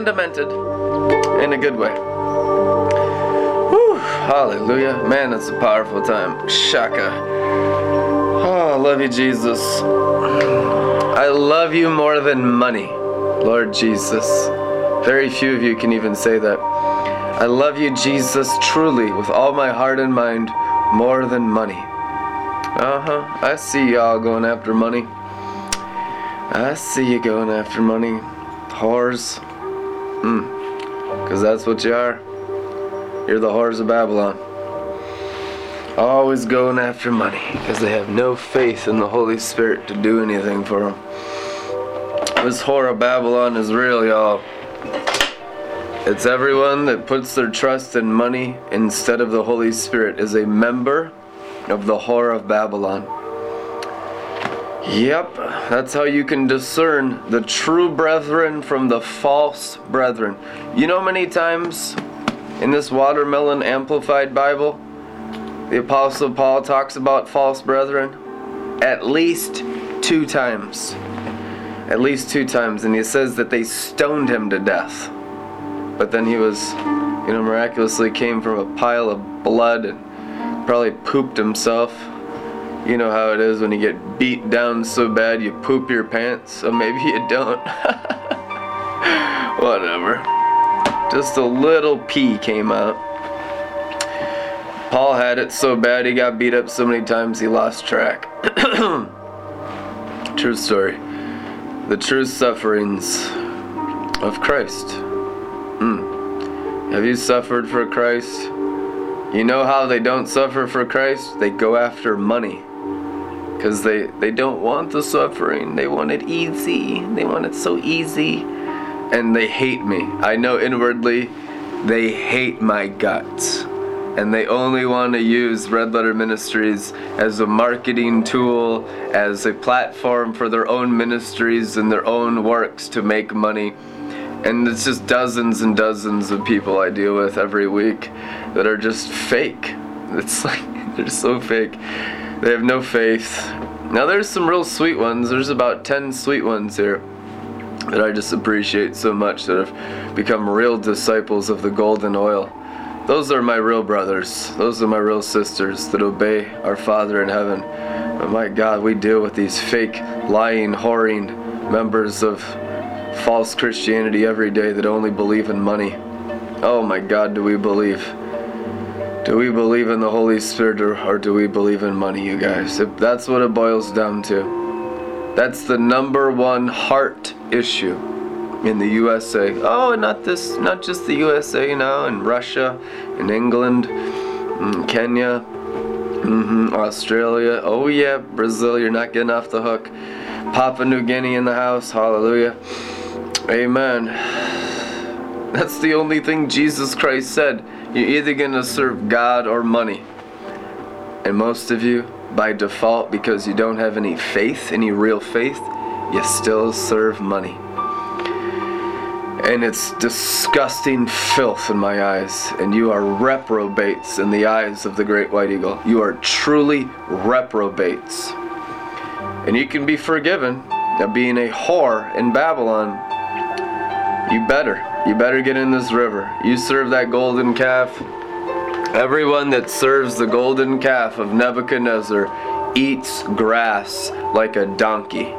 and demented in a good way. Whew, hallelujah. Man, it's a powerful time. Shaka. Oh, I love you, Jesus. I love you more than money, Lord Jesus. Very few of you can even say that. I love you, Jesus, truly, with all my heart and mind, more than money. Uh huh. I see y'all going after money. I see you going after money. Whores. Hmm. Because that's what you are. You're the whores of Babylon. Always going after money because they have no faith in the Holy Spirit to do anything for them. This whore of Babylon is real, y'all. It's everyone that puts their trust in money instead of the Holy Spirit is a member of the whore of Babylon. Yep, that's how you can discern the true brethren from the false brethren. You know, many times in this Watermelon Amplified Bible, the Apostle Paul talks about false brethren at least two times. At least two times. And he says that they stoned him to death. But then he was, you know, miraculously came from a pile of blood and probably pooped himself. You know how it is when you get beat down so bad you poop your pants, so maybe you don't. Whatever. Just a little pee came out. Paul had it so bad he got beat up so many times he lost track. true story. The true sufferings of Christ. Mm. Have you suffered for Christ? You know how they don't suffer for Christ? They go after money. Because they, they don't want the suffering. They want it easy. They want it so easy. And they hate me. I know inwardly they hate my guts and they only want to use Red Letter Ministries as a marketing tool, as a platform for their own ministries and their own works to make money. And it's just dozens and dozens of people I deal with every week that are just fake. It's like they're so fake. They have no faith. Now there's some real sweet ones. There's about 10 sweet ones here that I just appreciate so much that have become real disciples of the golden oil. Those are my real brothers. Those are my real sisters that obey our Father in heaven. But my God, we deal with these fake, lying, whoring members of false Christianity every day that only believe in money. Oh my God, do we believe? Do we believe in the Holy Spirit or, or do we believe in money, you guys? If that's what it boils down to. That's the number one heart issue in the USA. Oh, not this, not just the USA now, in Russia, in England, in Kenya, mm-hmm, Australia. Oh yeah, Brazil, you're not getting off the hook. Papua New Guinea in the house. Hallelujah. Amen. That's the only thing Jesus Christ said. You're either going to serve God or money. And most of you, by default, because you don't have any faith, any real faith, you still serve money and it's disgusting filth in my eyes, and you are reprobates in the eyes of the great white eagle. You are truly reprobates. And you can be forgiven of being a whore in Babylon. You better. You better get in this river. You serve that golden calf. Everyone that serves the golden calf of Nebuchadnezzar eats grass like a donkey.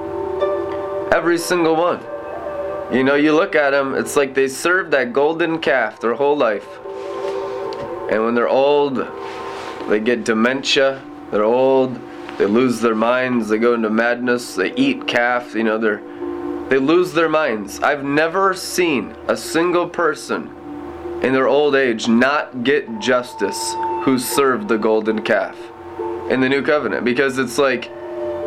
Every single one. You know, you look at them, it's like they served that golden calf their whole life. And when they're old, they get dementia, they're old, they lose their minds, they go into madness, they eat calf, you know, they're they lose their minds. I've never seen a single person in their old age not get justice who served the golden calf in the new covenant because it's like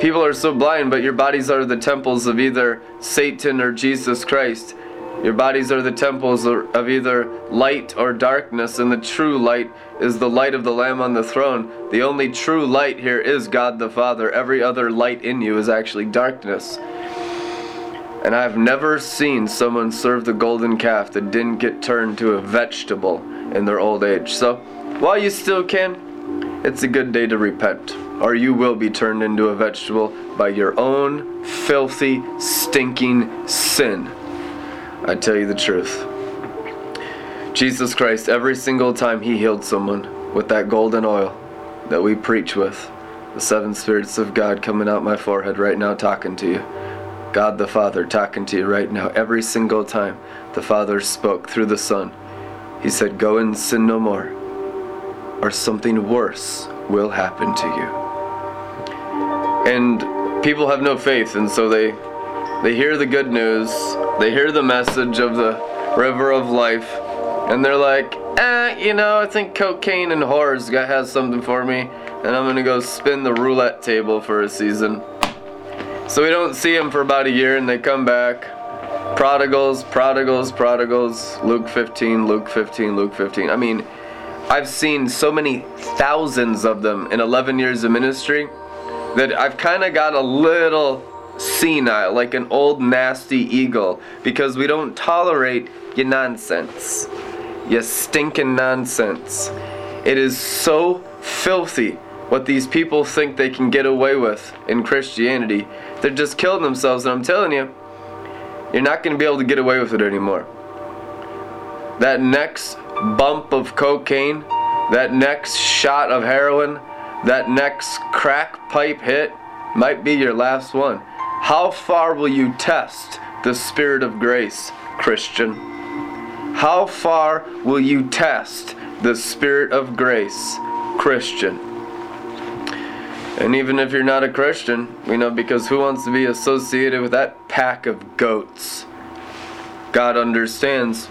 People are so blind, but your bodies are the temples of either Satan or Jesus Christ. Your bodies are the temples of either light or darkness, and the true light is the light of the Lamb on the throne. The only true light here is God the Father. Every other light in you is actually darkness. And I've never seen someone serve the golden calf that didn't get turned to a vegetable in their old age. So, while you still can, it's a good day to repent or you will be turned into a vegetable by your own filthy, stinking sin. I tell you the truth. Jesus Christ, every single time he healed someone with that golden oil that we preach with, the seven spirits of God coming out my forehead right now talking to you. God the Father talking to you right now. Every single time the Father spoke through the Son, he said, Go and sin no more, or something worse will happen to you. And people have no faith, and so they they hear the good news, they hear the message of the river of life, and they're like, eh, you know, I think cocaine and whores has something for me, and I'm gonna go spin the roulette table for a season. So we don't see them for about a year, and they come back. Prodigals, prodigals, prodigals. Luke 15, Luke 15, Luke 15. I mean, I've seen so many thousands of them in 11 years of ministry that I've kind of got a little senile, like an old nasty eagle, because we don't tolerate your nonsense. Your stinking nonsense. It is so filthy what these people think they can get away with in Christianity. They're just killing themselves, and I'm telling you, you're not going to be able to get away with it anymore. That next bump of cocaine, that next shot of heroin, that next crack pipe hit might be your last one. How far will you test the Spirit of grace, Christian? How far will you test the Spirit of grace, Christian? And even if you're not a Christian, you know, because who wants to be associated with that pack of goats? God understands.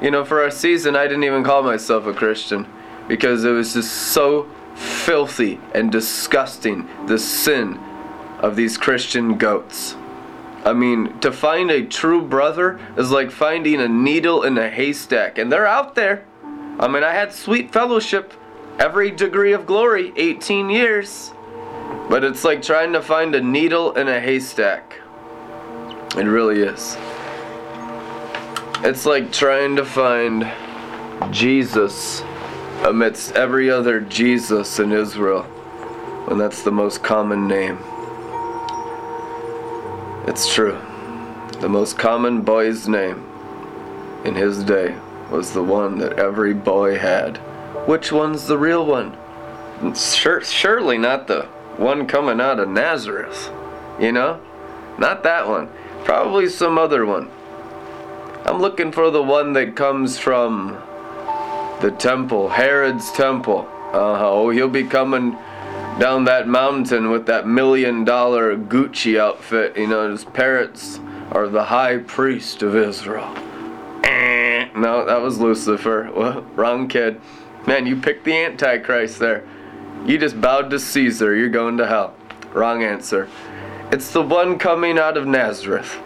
You know, for our season, I didn't even call myself a Christian because it was just so filthy and disgusting the sin of these Christian goats. I mean, to find a true brother is like finding a needle in a haystack, and they're out there. I mean, I had sweet fellowship, every degree of glory, 18 years. But it's like trying to find a needle in a haystack. It really is. It's like trying to find Jesus amidst every other Jesus in Israel, and that's the most common name. It's true. The most common boy's name in his day was the one that every boy had. Which one's the real one? Sure, surely not the one coming out of Nazareth. You know? Not that one. Probably some other one. I'm looking for the one that comes from the temple, Herod's temple. Uh, oh, he'll be coming down that mountain with that million dollar Gucci outfit. You know, his parents are the high priest of Israel. Eh, no, that was Lucifer. Well, wrong kid. Man, you picked the Antichrist there. You just bowed to Caesar. You're going to hell. Wrong answer. It's the one coming out of Nazareth.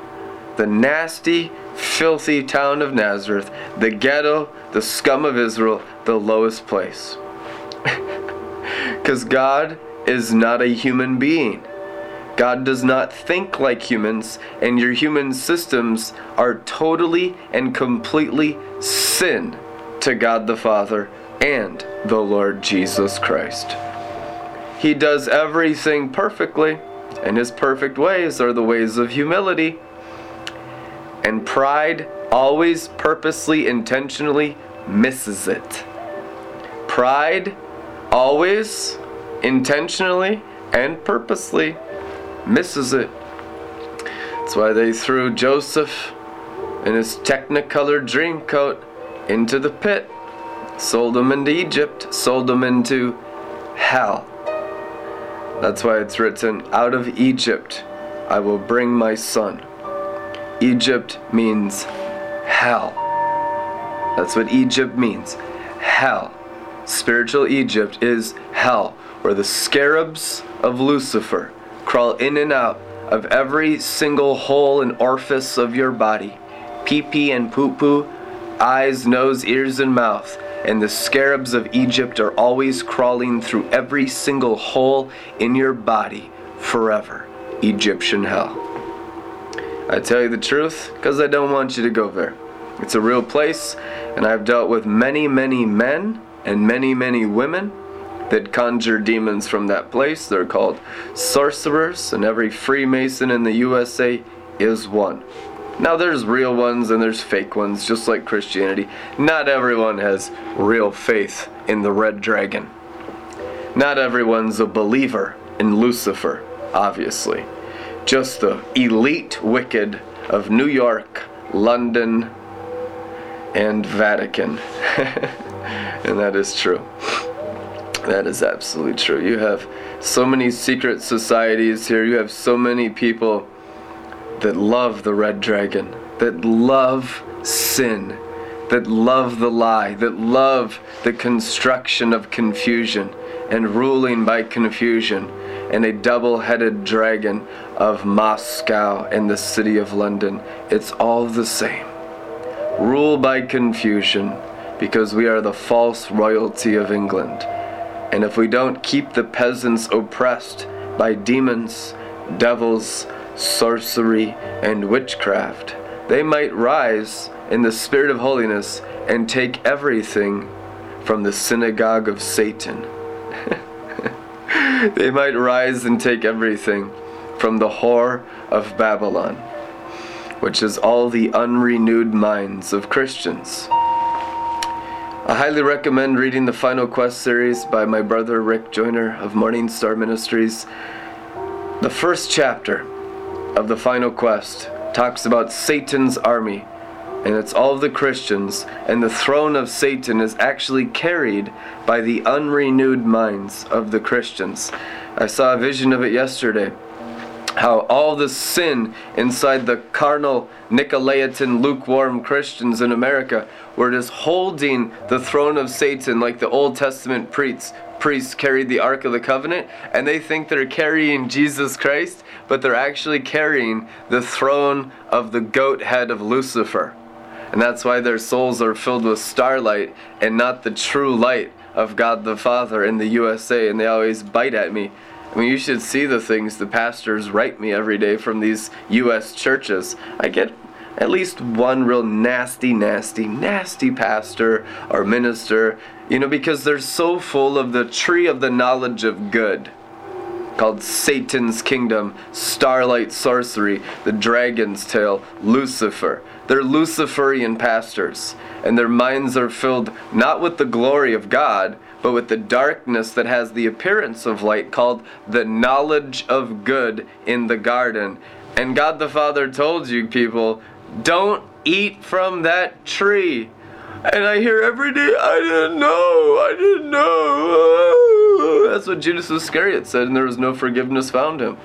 The nasty, filthy town of Nazareth. The ghetto, the scum of Israel, the lowest place. Because God is not a human being. God does not think like humans, and your human systems are totally and completely sin to God the Father and the Lord Jesus Christ. He does everything perfectly, and his perfect ways are the ways of humility. And pride always purposely, intentionally misses it. Pride always, intentionally, and purposely misses it. That's why they threw Joseph in his technicolor dream coat into the pit, sold him into Egypt, sold him into hell. That's why it's written, Out of Egypt I will bring my son. Egypt means hell. That's what Egypt means hell. Spiritual Egypt is hell, where the scarabs of Lucifer crawl in and out of every single hole and orifice of your body pee pee and poo poo, eyes, nose, ears, and mouth and the scarabs of Egypt are always crawling through every single hole in your body forever. Egyptian hell. I tell you the truth because I don't want you to go there. It's a real place, and I've dealt with many, many men and many, many women that conjure demons from that place. They're called sorcerers, and every Freemason in the USA is one. Now, there's real ones and there's fake ones, just like Christianity. Not everyone has real faith in the red dragon. Not everyone's a believer in Lucifer, obviously. Just the elite wicked of New York, London, and Vatican. and that is true. That is absolutely true. You have so many secret societies here. You have so many people that love the red dragon, that love sin, that love the lie, that love the construction of confusion and ruling by confusion, and a double headed dragon of Moscow and the city of London. It's all the same. Rule by confusion because we are the false royalty of England. And if we don't keep the peasants oppressed by demons, devils, sorcery, and witchcraft, they might rise in the spirit of holiness and take everything from the synagogue of Satan. they might rise and take everything from the whore of Babylon, which is all the unrenewed minds of Christians. I highly recommend reading the Final Quest series by my brother Rick Joyner of Morning Star Ministries. The first chapter of the Final Quest talks about Satan's army, and it's all the Christians, and the throne of Satan is actually carried by the unrenewed minds of the Christians. I saw a vision of it yesterday how all the sin inside the carnal Nicolaitan lukewarm Christians in America were just holding the throne of Satan like the Old Testament priests priests carried the Ark of the Covenant and they think they're carrying Jesus Christ, but they're actually carrying the throne of the goat head of Lucifer. And that's why their souls are filled with starlight and not the true light of God the Father in the USA. And they always bite at me I mean, you should see the things the pastors write me every day from these U.S. churches. I get at least one real nasty, nasty, nasty pastor or minister, you know, because they're so full of the tree of the knowledge of good called Satan's Kingdom, Starlight Sorcery, The Dragon's Tail, Lucifer. They're Luciferian pastors, and their minds are filled not with the glory of God, but with the darkness that has the appearance of light, called the knowledge of good in the garden. And God the Father told you, people, don't eat from that tree. And I hear every day, I didn't know, I didn't know. That's what Judas Iscariot said, and there was no forgiveness found him.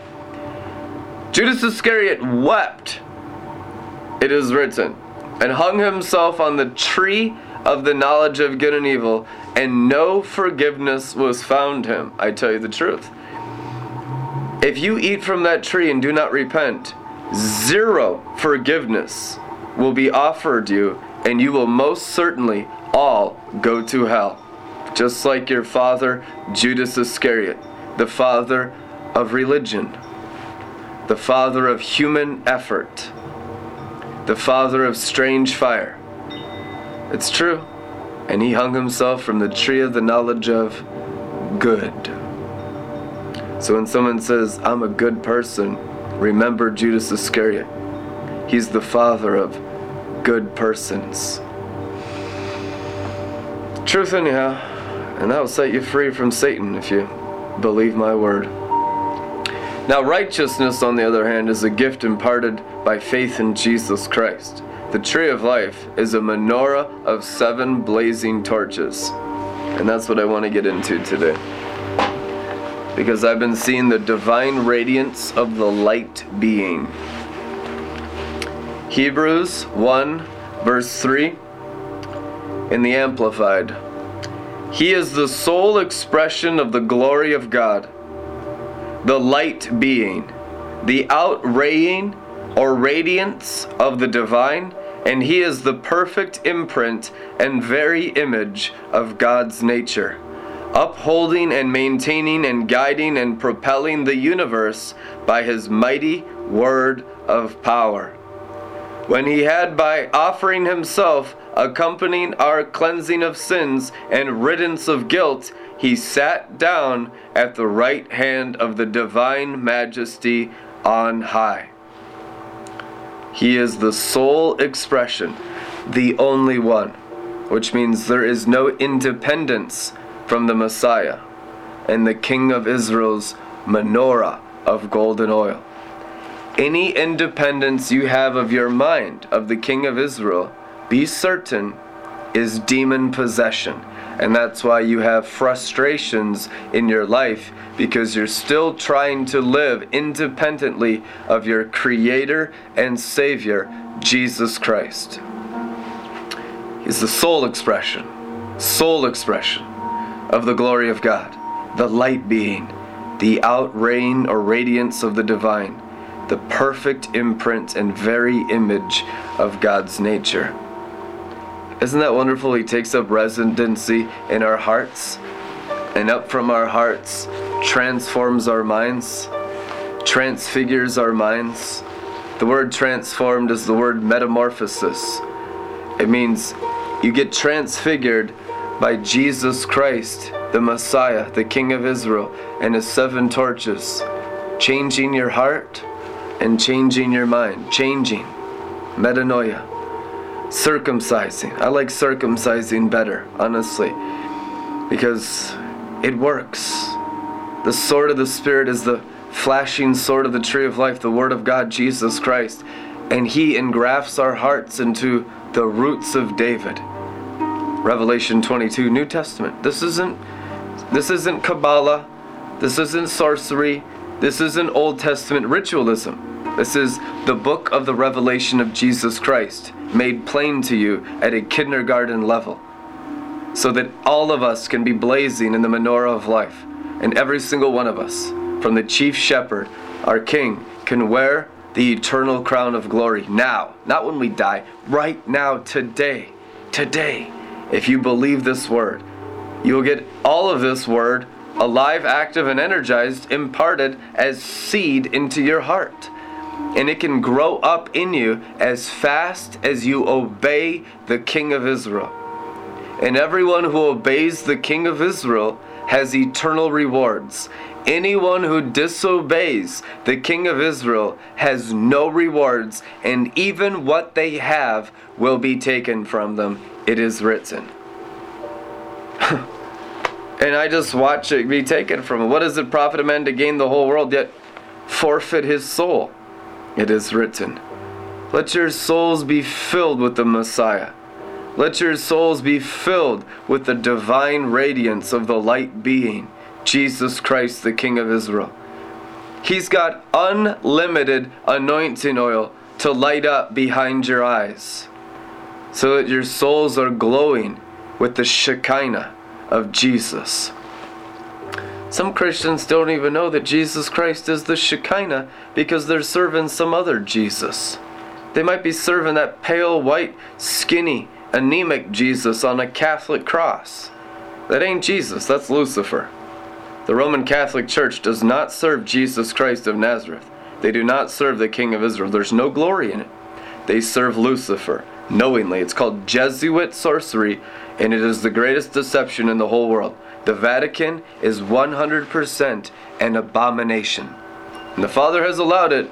Judas Iscariot wept, it is written, and hung himself on the tree of the knowledge of good and evil, and no forgiveness was found him. I tell you the truth. If you eat from that tree and do not repent, zero forgiveness will be offered you, and you will most certainly all go to hell. Just like your father, Judas Iscariot, the father of religion, the father of human effort, the father of strange fire it's true. And he hung himself from the tree of the knowledge of good. So when someone says, I'm a good person, remember Judas Iscariot. He's the father of good persons. Truth, anyhow, and that will set you free from Satan if you believe my word. Now, righteousness, on the other hand, is a gift imparted by faith in Jesus Christ. The tree of life is a menorah of seven blazing torches. And that's what I want to get into today. Because I've been seeing the divine radiance of the light being. Hebrews 1, verse 3, in the Amplified. He is the sole expression of the glory of God, the light being, the outraying or radiance of the divine and he is the perfect imprint and very image of God's nature, upholding and maintaining and guiding and propelling the universe by his mighty word of power. When he had by offering himself accompanying our cleansing of sins and riddance of guilt, he sat down at the right hand of the divine majesty on high. He is the sole expression, the only one, which means there is no independence from the Messiah and the King of Israel's menorah of golden oil. Any independence you have of your mind of the King of Israel, be certain, is demon possession. And that's why you have frustrations in your life because you're still trying to live independently of your Creator and Savior, Jesus Christ. He's the sole expression, sole expression of the glory of God, the light being, the outrain or radiance of the divine, the perfect imprint and very image of God's nature. Isn't that wonderful? He takes up residency in our hearts, and up from our hearts transforms our minds, transfigures our minds. The word transformed is the word metamorphosis. It means you get transfigured by Jesus Christ, the Messiah, the King of Israel, and his seven torches, changing your heart and changing your mind, changing. Metanoia. Circumcising. I like circumcising better, honestly, because it works. The sword of the Spirit is the flashing sword of the tree of life, the Word of God, Jesus Christ, and He engrafts our hearts into the roots of David. Revelation 22, New Testament. This isn't this isn't Kabbalah. This isn't sorcery. This isn't Old Testament ritualism. This is the book of the revelation of Jesus Christ made plain to you at a kindergarten level so that all of us can be blazing in the menorah of life. And every single one of us, from the chief shepherd, our king, can wear the eternal crown of glory now, not when we die, right now, today. Today. If you believe this word, you will get all of this word alive, active, and energized, imparted as seed into your heart. And it can grow up in you as fast as you obey the King of Israel. And everyone who obeys the King of Israel has eternal rewards. Anyone who disobeys the King of Israel has no rewards, and even what they have will be taken from them. It is written. and I just watch it be taken from him. What does it profit a man to gain the whole world yet forfeit his soul? It is written. Let your souls be filled with the Messiah. Let your souls be filled with the divine radiance of the light being, Jesus Christ, the King of Israel. He's got unlimited anointing oil to light up behind your eyes so that your souls are glowing with the Shekinah of Jesus. Some Christians don't even know that Jesus Christ is the Shekinah because they're serving some other Jesus. They might be serving that pale, white, skinny, anemic Jesus on a Catholic cross. That ain't Jesus, that's Lucifer. The Roman Catholic Church does not serve Jesus Christ of Nazareth. They do not serve the King of Israel. There's no glory in it. They serve Lucifer knowingly. It's called Jesuit sorcery, and it is the greatest deception in the whole world. The Vatican is 100% an abomination. And the Father has allowed it,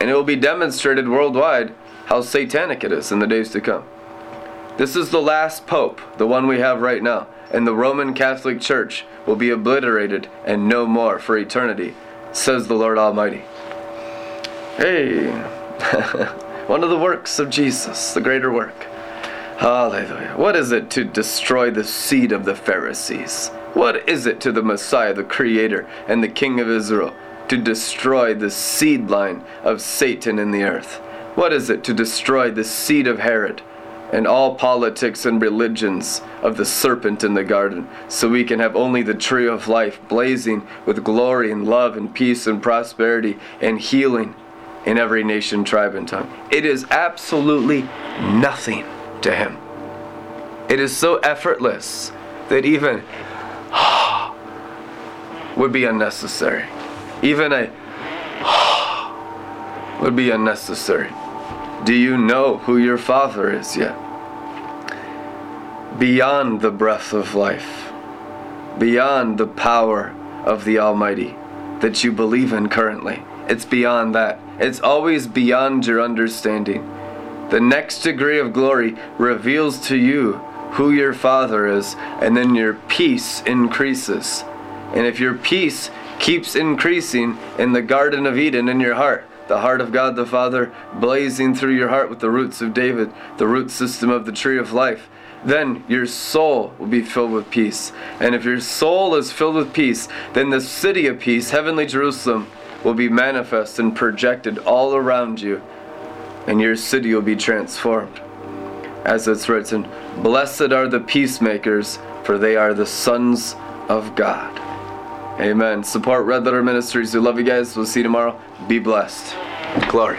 and it will be demonstrated worldwide how satanic it is in the days to come. This is the last Pope, the one we have right now, and the Roman Catholic Church will be obliterated and no more for eternity, says the Lord Almighty. Hey, one of the works of Jesus, the greater work. Hallelujah. What is it to destroy the seed of the Pharisees? What is it to the Messiah, the Creator, and the King of Israel to destroy the seed line of Satan in the earth? What is it to destroy the seed of Herod and all politics and religions of the serpent in the garden so we can have only the tree of life blazing with glory and love and peace and prosperity and healing in every nation, tribe, and tongue? It is absolutely nothing to him. It is so effortless that even would be unnecessary. Even a would be unnecessary. Do you know who your Father is yet? Beyond the breath of life, beyond the power of the Almighty that you believe in currently it's beyond that. It's always beyond your understanding. The next degree of glory reveals to you who your Father is, and then your peace increases. And if your peace keeps increasing in the Garden of Eden in your heart, the heart of God the Father blazing through your heart with the roots of David, the root system of the tree of life, then your soul will be filled with peace. And if your soul is filled with peace, then the city of peace, heavenly Jerusalem, will be manifest and projected all around you, and your city will be transformed. As it's written, Blessed are the peacemakers, for they are the sons of God. Amen. Support Red Letter Ministries. We love you guys. We'll see you tomorrow. Be blessed. Glory.